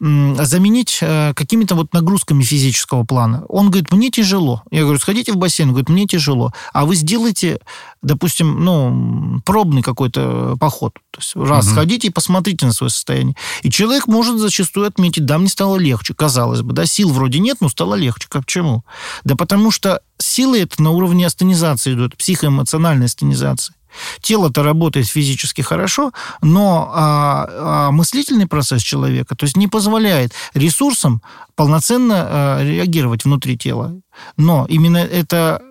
заменить э, какими-то вот нагрузками физического плана. Он говорит, мне тяжело. Я говорю, сходите в бассейн. Он говорит, мне тяжело. А вы сделайте, допустим, ну, пробный какой-то поход. То есть раз угу. сходите и посмотрите на свое состояние. И человек может зачастую отметить, да, мне стало легче, казалось бы, да, сил вроде нет, но стало легче. Как почему? Да потому что силы это на уровне астенизации идут, психоэмоциональной астенизации. Тело-то работает физически хорошо, но а, а мыслительный процесс человека, то есть не позволяет ресурсам полноценно а, реагировать внутри тела. Но именно это,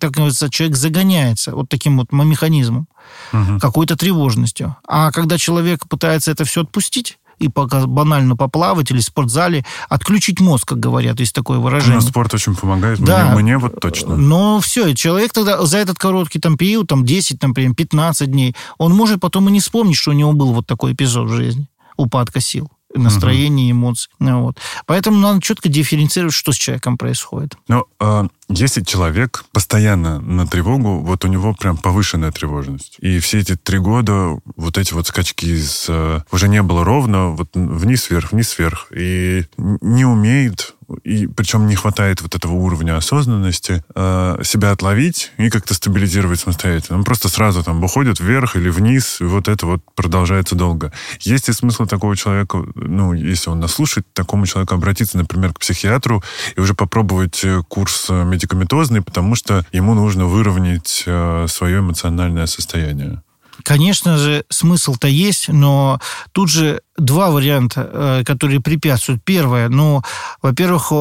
так говорится, человек загоняется вот таким вот механизмом, угу. какой-то тревожностью. А когда человек пытается это все отпустить, и пока банально поплавать или в спортзале, отключить мозг, как говорят, есть такое выражение. Но спорт очень помогает, да. мне, мне вот точно. Но все, человек тогда за этот короткий там период, там 10, там, 15 дней, он может потом и не вспомнить, что у него был вот такой эпизод в жизни, упадка сил настроение, угу. эмоций. Вот. Поэтому надо четко дифференцировать, что с человеком происходит. Но э, если человек постоянно на тревогу, вот у него прям повышенная тревожность. И все эти три года вот эти вот скачки из, э, уже не было ровно, вот вниз-вверх, вниз-вверх. И не умеет и причем не хватает вот этого уровня осознанности, э, себя отловить и как-то стабилизировать самостоятельно. Он просто сразу там выходит вверх или вниз, и вот это вот продолжается долго. Есть ли смысл такого человека, ну, если он нас слушает, такому человеку обратиться, например, к психиатру и уже попробовать э, курс э, медикаментозный, потому что ему нужно выровнять э, свое эмоциональное состояние. Конечно же, смысл-то есть, но тут же два варианта, э, которые препятствуют. Первое, ну, во-первых,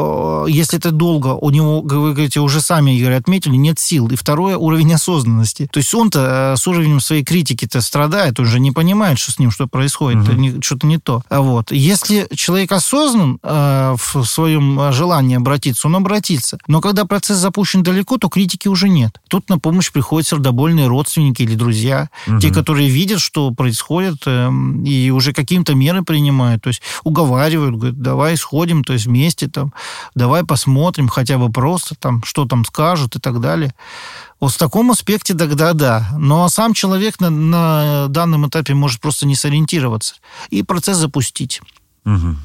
если это долго, у него, вы говорите, уже сами, Игорь, отметили, нет сил. И второе, уровень осознанности. То есть он-то э, с уровнем своей критики-то страдает, он же не понимает, что с ним что происходит, угу. что-то не то. А вот. Если человек осознан э, в своем желании обратиться, он обратится. Но когда процесс запущен далеко, то критики уже нет. Тут на помощь приходят сердобольные родственники или друзья, угу. те, которые видят, что происходит, э, и уже каким-то меры принимают, то есть уговаривают, говорят, давай сходим, то есть вместе там, давай посмотрим хотя бы просто там, что там скажут и так далее. Вот в таком аспекте тогда да. Но сам человек на, на данном этапе может просто не сориентироваться и процесс запустить. Угу.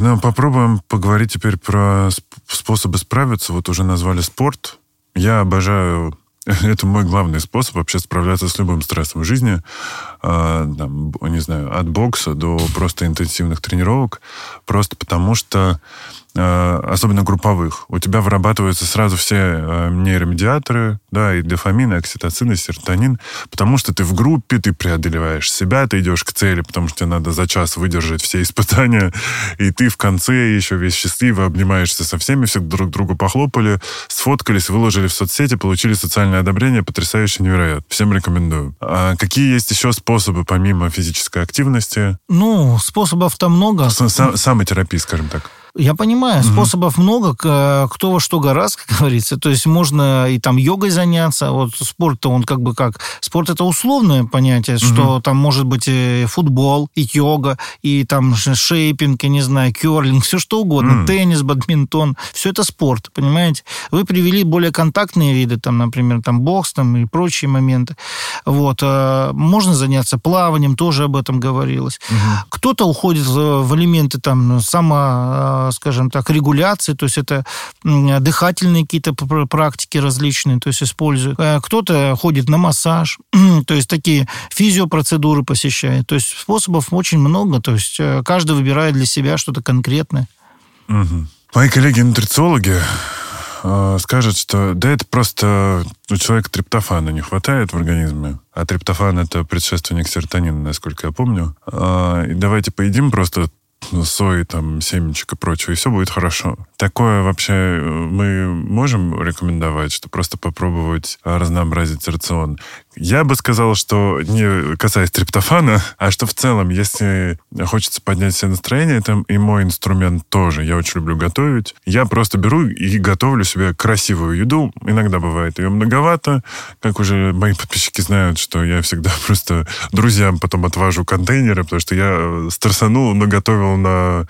Ну, попробуем поговорить теперь про способы справиться. Вот уже назвали спорт. Я обожаю это мой главный способ вообще справляться с любым стрессом в жизни. А, там, не знаю, от бокса до просто интенсивных тренировок. Просто потому что особенно групповых, у тебя вырабатываются сразу все э, нейромедиаторы, да, и дофамин, и окситоцин, и серотонин, потому что ты в группе, ты преодолеваешь себя, ты идешь к цели, потому что тебе надо за час выдержать все испытания, и ты в конце еще весь счастливый, обнимаешься со всеми, все друг другу похлопали, сфоткались, выложили в соцсети, получили социальное одобрение, потрясающе невероятно. Всем рекомендую. А какие есть еще способы помимо физической активности? Ну, способов-то много. Самотерапии, скажем так. Я понимаю, угу. способов много, кто во что гораздо, как говорится. То есть можно и там йогой заняться. Вот спорт-то он как бы как... Спорт это условное понятие, угу. что там может быть и футбол, и йога, и там шейпинг, я не знаю, керлинг, все что угодно. Угу. Теннис, бадминтон. Все это спорт, понимаете? Вы привели более контактные виды, там, например, там бокс там, и прочие моменты. Вот. А, можно заняться плаванием, тоже об этом говорилось. Угу. Кто-то уходит в элементы там само скажем так, регуляции, то есть это дыхательные какие-то практики различные, то есть используют. Э, кто-то ходит на массаж, то есть такие физиопроцедуры посещает. То есть способов очень много, то есть э, каждый выбирает для себя что-то конкретное. Угу. Мои коллеги-нутрициологи э, скажут, что да это просто у человека триптофана не хватает в организме, а триптофан это предшественник серотонина, насколько я помню. И давайте поедим просто сои, там, семечек и прочего, и все будет хорошо. Такое вообще э, мы можем рекомендовать, что просто попробовать разнообразить рацион. Я бы сказал, что не касаясь триптофана, а что в целом, если хочется поднять себе настроение, это и мой инструмент тоже. Я очень люблю готовить. Я просто беру и готовлю себе красивую еду. Иногда бывает ее многовато. Как уже мои подписчики знают, что я всегда просто друзьям потом отвожу контейнеры, потому что я стрессанул, наготовил на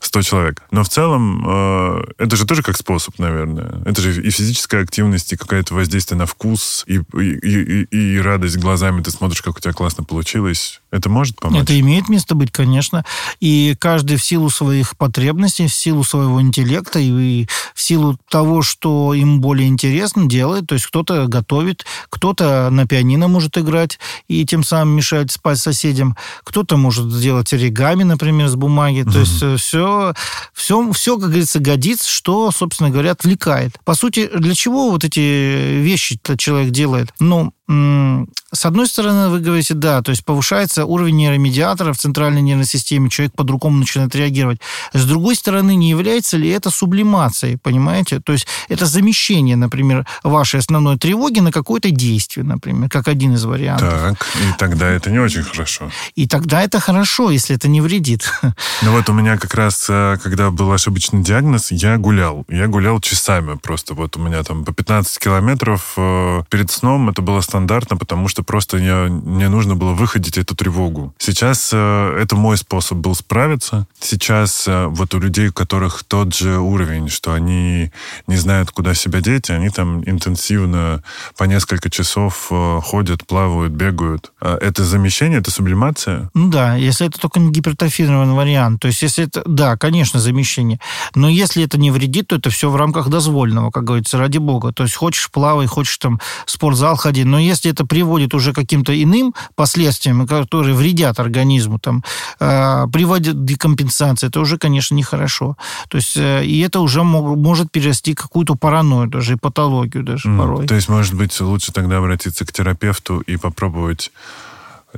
100 человек. Но в целом э, это же тоже как способ, наверное. Это же и физическая активность, и какое-то воздействие на вкус, и, и, и, и радость глазами. Ты смотришь, как у тебя классно получилось. Это может помочь? Это имеет место быть, конечно. И каждый в силу своих потребностей, в силу своего интеллекта и в силу того, что им более интересно, делает. То есть кто-то готовит, кто-то на пианино может играть и тем самым мешать спать соседям. Кто-то может сделать оригами, например, с бумаги. То есть все, все, все, как говорится, годится, что, собственно говоря, отвлекает. По сути, для чего вот эти вещи человек делает? Ну, с одной стороны, вы говорите, да, то есть повышается уровень нейромедиатора в центральной нервной системе, человек по-другому начинает реагировать. С другой стороны, не является ли это сублимацией, понимаете? То есть это замещение, например, вашей основной тревоги на какое-то действие, например, как один из вариантов. Так, и тогда это не очень хорошо. И тогда это хорошо, если это не вредит. Ну вот у меня как раз, э, когда был ошибочный диагноз, я гулял. Я гулял часами просто. Вот у меня там по 15 километров э, перед сном это было стандартно, потому что просто мне, мне нужно было выходить эту тревогу. Сейчас э, это мой способ был справиться. Сейчас э, вот у людей, у которых тот же уровень, что они не знают, куда себя деть, они там интенсивно по несколько часов э, ходят, плавают, бегают. А это замещение, это сублимация? Ну да, если это только не гипертрофированный вариант. То есть если это, да, конечно, замещение. Но если это не вредит, то это все в рамках дозволенного, как говорится, ради бога. То есть хочешь плавай, хочешь там в спортзал ходи, но если это приводит уже к каким-то иным последствиям, которые вредят организму, там, э, приводят к декомпенсации, это уже, конечно, нехорошо. То есть, э, и это уже может перерасти какую-то паранойю, даже и патологию даже mm, порой. То есть, может быть, лучше тогда обратиться к терапевту и попробовать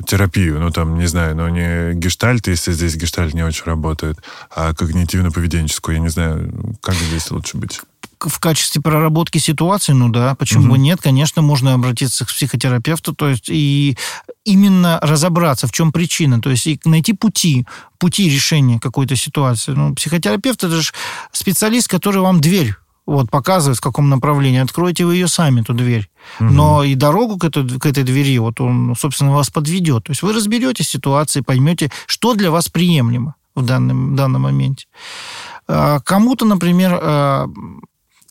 терапию, ну там, не знаю, но не гештальт, если здесь гештальт не очень работает, а когнитивно-поведенческую, я не знаю, как здесь лучше быть? в качестве проработки ситуации, ну да, почему бы угу. нет, конечно, можно обратиться к психотерапевту, то есть и именно разобраться, в чем причина, то есть и найти пути, пути решения какой-то ситуации. Ну, психотерапевт это же специалист, который вам дверь вот, показывает, в каком направлении. Откройте вы ее сами, эту дверь. Угу. Но и дорогу к этой, к этой двери, вот он, собственно, вас подведет. То есть вы разберетесь в ситуации, поймете, что для вас приемлемо в данном, в данном моменте. А, кому-то, например, а,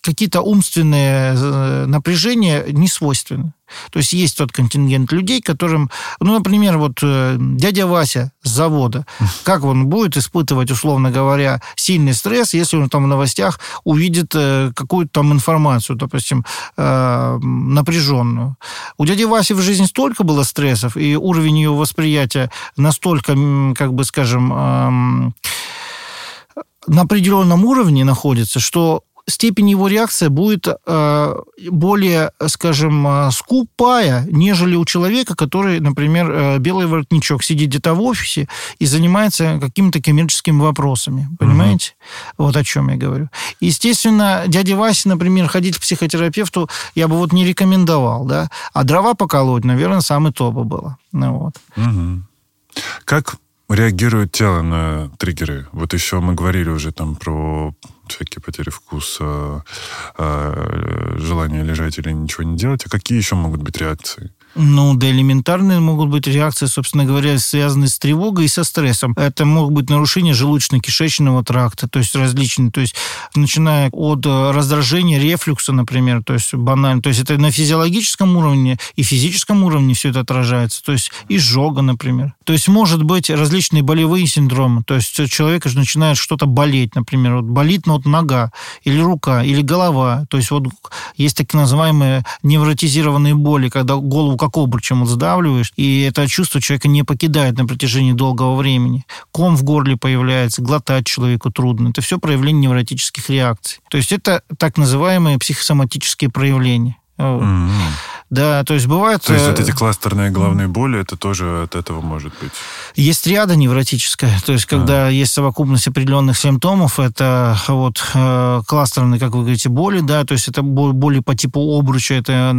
какие-то умственные э, напряжения не свойственны. То есть есть тот контингент людей, которым, ну, например, вот э, дядя Вася с завода, как он будет испытывать, условно говоря, сильный стресс, если он там в новостях увидит э, какую-то там информацию, допустим, напряженную. У дяди Васи в жизни столько было стрессов, и уровень ее восприятия настолько, как бы скажем, на определенном уровне находится, что степень его реакции будет э, более, скажем, э, скупая, нежели у человека, который, например, э, белый воротничок сидит где-то в офисе и занимается какими-то коммерческими вопросами. Понимаете? Угу. Вот о чем я говорю. Естественно, дяде Васе, например, ходить к психотерапевту я бы вот не рекомендовал, да. А дрова поколоть, наверное, самый топ было. Ну, вот. Угу. Как реагирует тело на триггеры? Вот еще мы говорили уже там про всякие потери вкуса, э, желание лежать или ничего не делать. А какие еще могут быть реакции? Ну, да, элементарные могут быть реакции, собственно говоря, связанные с тревогой и со стрессом. Это могут быть нарушения желудочно-кишечного тракта, то есть различные, то есть начиная от э, раздражения, рефлюкса, например, то есть банально, то есть это на физиологическом уровне и физическом уровне все это отражается, то есть изжога, например. То есть может быть различные болевые синдромы, то есть человек же начинает что-то болеть, например, вот болит ну, вот нога или рука или голова, то есть вот есть так называемые невротизированные боли, когда голову как обручем вот сдавливаешь, и это чувство человека не покидает на протяжении долгого времени. Ком в горле появляется, глотать человеку трудно. Это все проявление невротических реакций. То есть это так называемые психосоматические проявления. Mm-hmm. Да, то есть бывает... То есть вот э, эти кластерные головные боли, это тоже от этого может быть? Есть ряда невротическая, то есть когда а. есть совокупность определенных симптомов, это вот э, кластерные, как вы говорите, боли, да, то есть это боли по типу обруча, это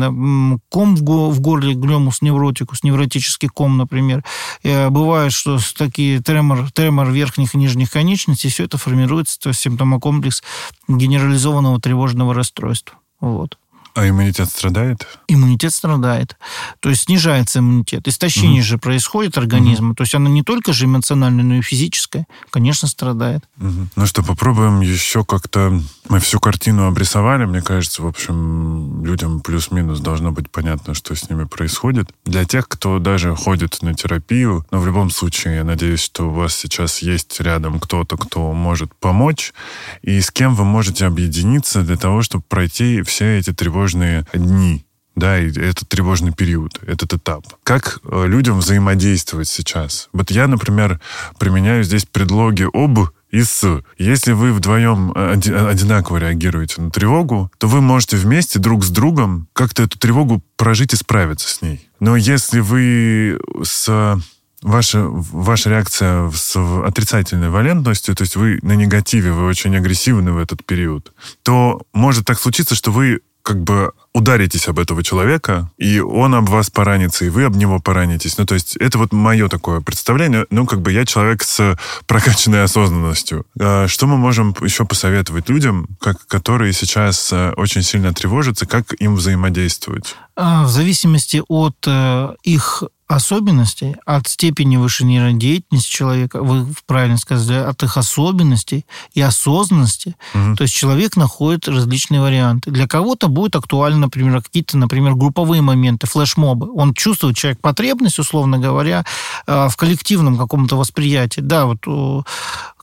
ком в горле, глемус невротикус, невротический ком, например. Э, бывает, что такие тремор, тремор верхних и нижних конечностей, все это формируется, то есть симптомокомплекс генерализованного тревожного расстройства. Вот. А иммунитет страдает? Иммунитет страдает. То есть снижается иммунитет. Истощение угу. же происходит организма. Угу. То есть оно не только же эмоциональное, но и физическое. Конечно, страдает. Угу. Ну что, попробуем еще как-то... Мы всю картину обрисовали. Мне кажется, в общем, людям плюс-минус должно быть понятно, что с ними происходит. Для тех, кто даже ходит на терапию, но в любом случае, я надеюсь, что у вас сейчас есть рядом кто-то, кто может помочь, и с кем вы можете объединиться для того, чтобы пройти все эти тревожные дни, да, и этот тревожный период, этот этап. Как э, людям взаимодействовать сейчас? Вот я, например, применяю здесь предлоги «об» и. Если вы вдвоем одинаково реагируете на тревогу, то вы можете вместе друг с другом как-то эту тревогу прожить и справиться с ней. Но если вы с ваша, ваша реакция с отрицательной валентностью, то есть вы на негативе, вы очень агрессивны в этот период, то может так случиться, что вы как бы ударитесь об этого человека, и он об вас поранится, и вы об него поранитесь. Ну, то есть это вот мое такое представление. Ну, как бы я человек с прокачанной осознанностью. А что мы можем еще посоветовать людям, как, которые сейчас э, очень сильно тревожатся, как им взаимодействовать? А, в зависимости от э, их особенностей, от степени высшей нейродеятельности человека, вы правильно сказали, от их особенностей и осознанности. Угу. То есть человек находит различные варианты. Для кого-то будет актуально, например, какие-то, например, групповые моменты, флешмобы. Он чувствует человек потребность, условно говоря, э, в коллективном каком-то восприятии. Да, вот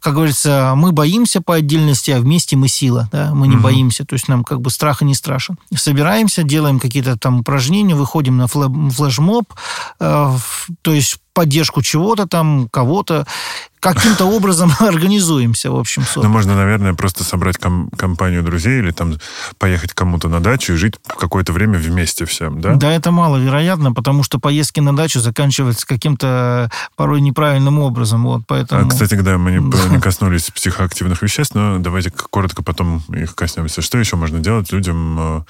как говорится, мы боимся по отдельности, а вместе мы сила, да, мы не угу. боимся, то есть нам как бы страха не страшен. Собираемся, делаем какие-то там упражнения, выходим на флешмоб, э, то есть поддержку чего-то там, кого-то, каким-то образом организуемся, в общем. Ну, можно, наверное, просто собрать ком- компанию друзей или там поехать кому-то на дачу и жить какое-то время вместе всем, да? Да, это маловероятно, потому что поездки на дачу заканчиваются каким-то порой неправильным образом, вот, поэтому... А, кстати, да, мы не, не коснулись психоактивных веществ, но давайте коротко потом их коснемся. Что еще можно делать людям, э,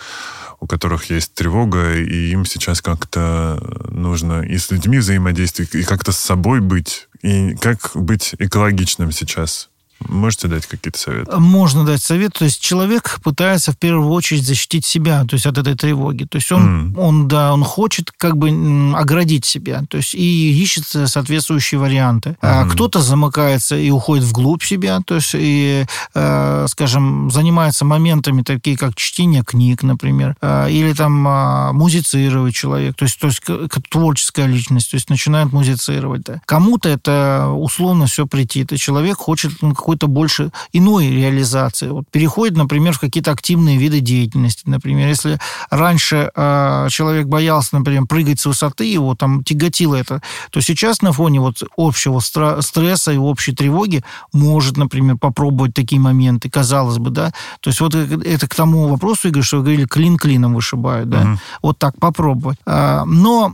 у которых есть тревога, и им сейчас как-то нужно и с людьми взаимодействовать, и как-то с собой быть, и как быть экологичным сейчас. Можете дать какие-то советы? Можно дать совет. То есть человек пытается в первую очередь защитить себя, то есть от этой тревоги. То есть он, mm. он да, он хочет как бы оградить себя, то есть и ищет соответствующие варианты. Mm. Кто-то замыкается и уходит вглубь себя, то есть и, э, скажем, занимается моментами такие, как чтение книг, например, э, или там э, музицировать человек, то есть, то есть творческая личность, то есть начинает музицировать. Да. Кому-то это условно все претит, и человек хочет ну, какой-то больше иной реализации. Вот переходит, например, в какие-то активные виды деятельности. Например, если раньше э, человек боялся, например, прыгать с высоты, его там тяготило это, то сейчас на фоне вот общего стресса и общей тревоги может, например, попробовать такие моменты, казалось бы, да. То есть вот это к тому вопросу, Игорь, что вы говорили, клин клином вышибают, да. Угу. Вот так попробовать. А, но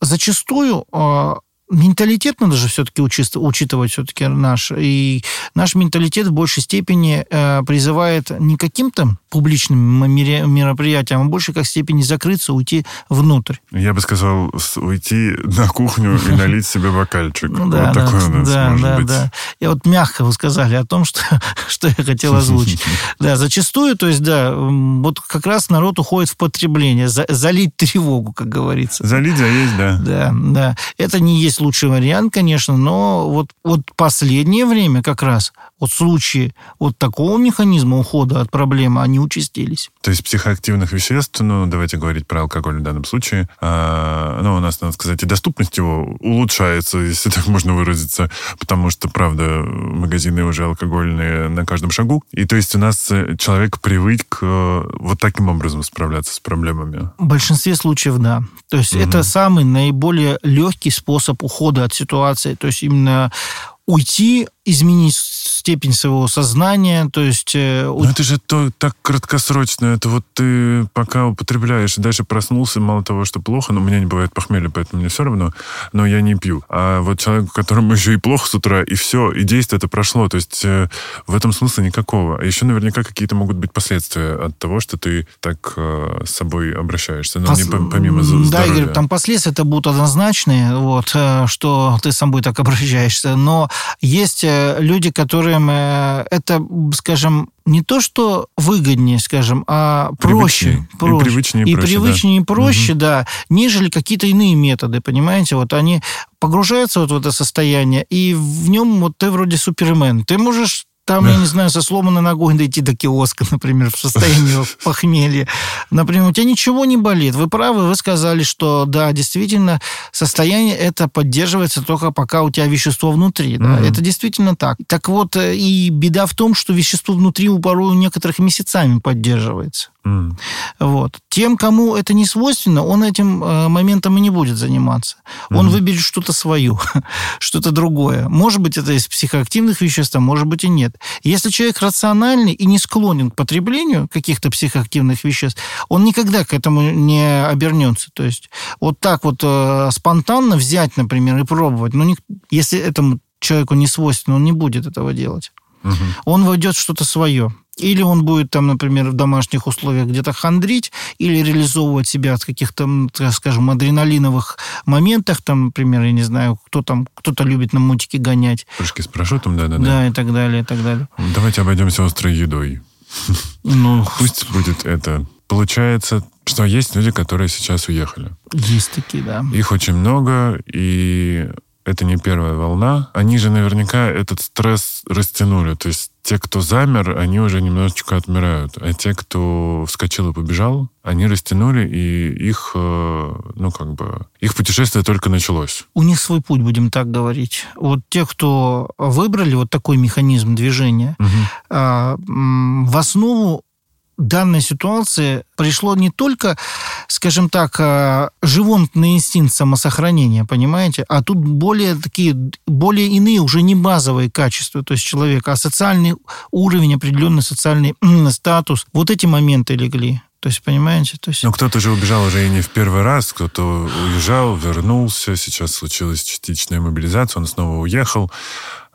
зачастую а, менталитет надо же все-таки учитывать все-таки наш. И наш менталитет в большей степени э, призывает не каким-то публичным мероприятиям, а больше как степени закрыться, уйти внутрь. Я бы сказал, уйти на кухню и налить себе бокальчик. Ну, да, вот такой у нас да, может да, быть. Да. И вот мягко вы сказали о том, что, что я хотел озвучить. Да, зачастую, то есть, да, вот как раз народ уходит в потребление, залить тревогу, как говорится. Залить, заесть, да. Да, да. Это не есть лучший вариант, конечно, но вот, вот последнее время как раз вот случаи вот такого механизма ухода от проблемы, они участились. То есть психоактивных веществ, ну, давайте говорить про алкоголь в данном случае, а, ну, у нас, надо сказать, и доступность его улучшается, если так можно выразиться, потому что, правда, магазины уже алкогольные на каждом шагу. И то есть у нас э, человек привык э, вот таким образом справляться с проблемами. В большинстве случаев, да. То есть угу. это самый наиболее легкий способ ухода от ситуации. То есть именно уйти, изменить степень своего сознания, то есть... Э, Но это же то, так краткосрочно, это вот ты пока употребляешь, и дальше проснулся, мало того, что плохо, но у меня не бывает похмелья, поэтому мне все равно, но я не пью. А вот человеку, которому еще и плохо с утра, и все, и действие это прошло, то есть э, в этом смысла никакого. А еще наверняка какие-то могут быть последствия от того, что ты так э, с собой обращаешься, но Пос... не помимо здоровья. Да, Игорь, там последствия это будут однозначные, вот, что ты с собой так обращаешься, но есть люди, которые которым э, это, скажем, не то, что выгоднее, скажем, а проще. Привычнее. проще. И привычнее, и, проще, привычнее да. и проще, угу. да, нежели какие-то иные методы, понимаете? Вот они погружаются вот в это состояние, и в нем вот ты вроде супермен. Ты можешь там, я не знаю, со сломанной ногой дойти до киоска, например, в состоянии похмелья. Например, у тебя ничего не болит. Вы правы, вы сказали, что да, действительно, состояние это поддерживается только пока у тебя вещество внутри. Да? Mm-hmm. Это действительно так. Так вот, э, и беда в том, что вещество внутри у порой у некоторых месяцами поддерживается. Mm. Вот. Тем, кому это не свойственно, он этим э, моментом и не будет заниматься. Он mm выберет что-то свое, что-то другое. Может быть, это из психоактивных веществ, а может быть и нет. Если человек рациональный и не склонен к потреблению каких-то психоактивных веществ, он никогда к этому не обернется. То есть вот так вот э, спонтанно взять, например, и пробовать, ну, не, если этому человеку не свойственно, он не будет этого делать. Угу. Он войдет что-то свое. Или он будет там, например, в домашних условиях где-то хандрить, или реализовывать себя в каких-то, скажем, адреналиновых моментах, там, например, я не знаю, кто там, кто-то любит на мультике гонять. Прыжки с парашютом, да-да-да. Да, и так далее, и так далее. Давайте обойдемся острой едой. Ну, Пусть будет это. Получается, что есть люди, которые сейчас уехали. Есть такие, да. Их очень много, и это не первая волна. Они же наверняка этот стресс растянули. То есть те, кто замер, они уже немножечко отмирают. А те, кто вскочил и побежал, они растянули, и их, э, ну, как бы, их путешествие только началось. У них свой путь, будем так говорить. Вот те, кто выбрали вот такой механизм движения, угу. в основу данной ситуации пришло не только, скажем так, а, животный инстинкт самосохранения, понимаете, а тут более такие, более иные, уже не базовые качества, то есть человека, а социальный уровень, определенный социальный статус. Вот эти моменты легли. То есть, понимаете? То есть... Но кто-то же убежал уже и не в первый раз, кто-то уезжал, вернулся, сейчас случилась частичная мобилизация, он снова уехал.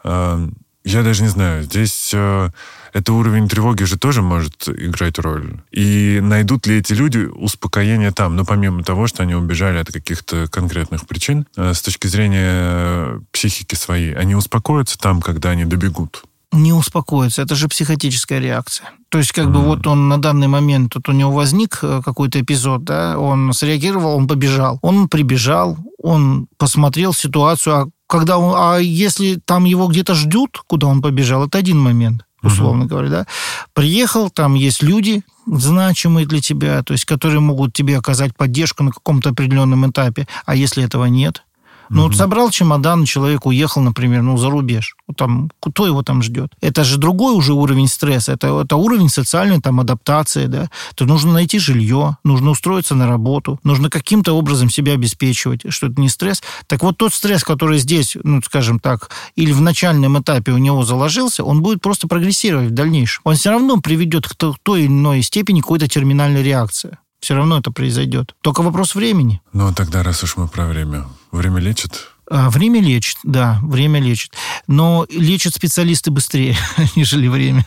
А, я даже не знаю, здесь э, это уровень тревоги же тоже может играть роль. И найдут ли эти люди успокоение там? Ну, помимо того, что они убежали от каких-то конкретных причин, э, с точки зрения психики своей, они успокоятся там, когда они добегут? не успокоится. Это же психотическая реакция. То есть, как mm. бы вот он на данный момент, тут у него возник э, какой-то эпизод, да, он среагировал, он побежал. Он прибежал, он посмотрел ситуацию, а когда он, а если там его где-то ждут, куда он побежал, это один момент условно uh-huh. говоря, да, приехал, там есть люди значимые для тебя, то есть которые могут тебе оказать поддержку на каком-то определенном этапе, а если этого нет, ну, вот собрал чемодан, человек уехал, например, ну, за рубеж. Там, кто его там ждет? Это же другой уже уровень стресса. Это, это уровень социальной там адаптации, да. То нужно найти жилье, нужно устроиться на работу, нужно каким-то образом себя обеспечивать, что это не стресс. Так вот тот стресс, который здесь, ну, скажем так, или в начальном этапе у него заложился, он будет просто прогрессировать в дальнейшем. Он все равно приведет к той или иной степени какой-то терминальной реакции. Все равно это произойдет. Только вопрос времени. Ну, тогда, раз уж мы про время. Время лечит? А, время лечит, да, время лечит. Но лечат специалисты быстрее, нежели время.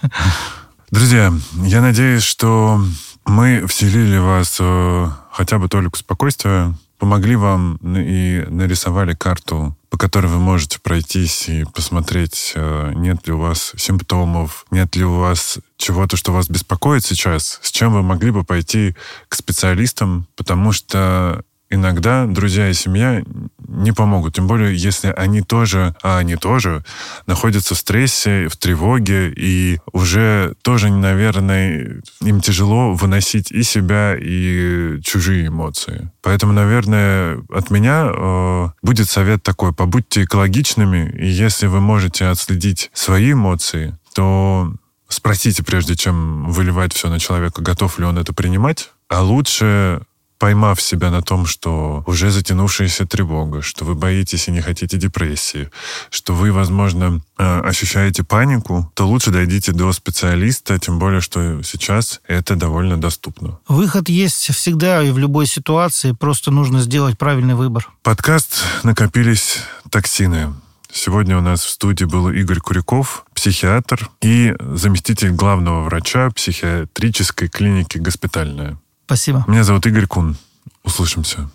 Друзья, я надеюсь, что мы вселили вас э, хотя бы толику спокойствия, помогли вам и нарисовали карту, по которой вы можете пройтись и посмотреть, э, нет ли у вас симптомов, нет ли у вас чего-то, что вас беспокоит сейчас, с чем вы могли бы пойти к специалистам, потому что иногда друзья и семья не помогут. Тем более, если они тоже, а они тоже, находятся в стрессе, в тревоге, и уже тоже, наверное, им тяжело выносить и себя, и чужие эмоции. Поэтому, наверное, от меня э, будет совет такой, побудьте экологичными, и если вы можете отследить свои эмоции, то спросите, прежде чем выливать все на человека, готов ли он это принимать, а лучше поймав себя на том, что уже затянувшаяся тревога, что вы боитесь и не хотите депрессии, что вы, возможно, э, ощущаете панику, то лучше дойдите до специалиста, тем более, что сейчас это довольно доступно. Выход есть всегда и в любой ситуации, просто нужно сделать правильный выбор. Подкаст «Накопились токсины». Сегодня у нас в студии был Игорь Куряков, психиатр и заместитель главного врача психиатрической клиники «Госпитальная». Спасибо. Меня зовут Игорь Кун. Услышимся.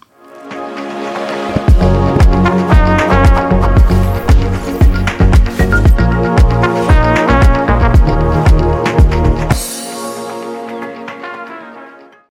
thank you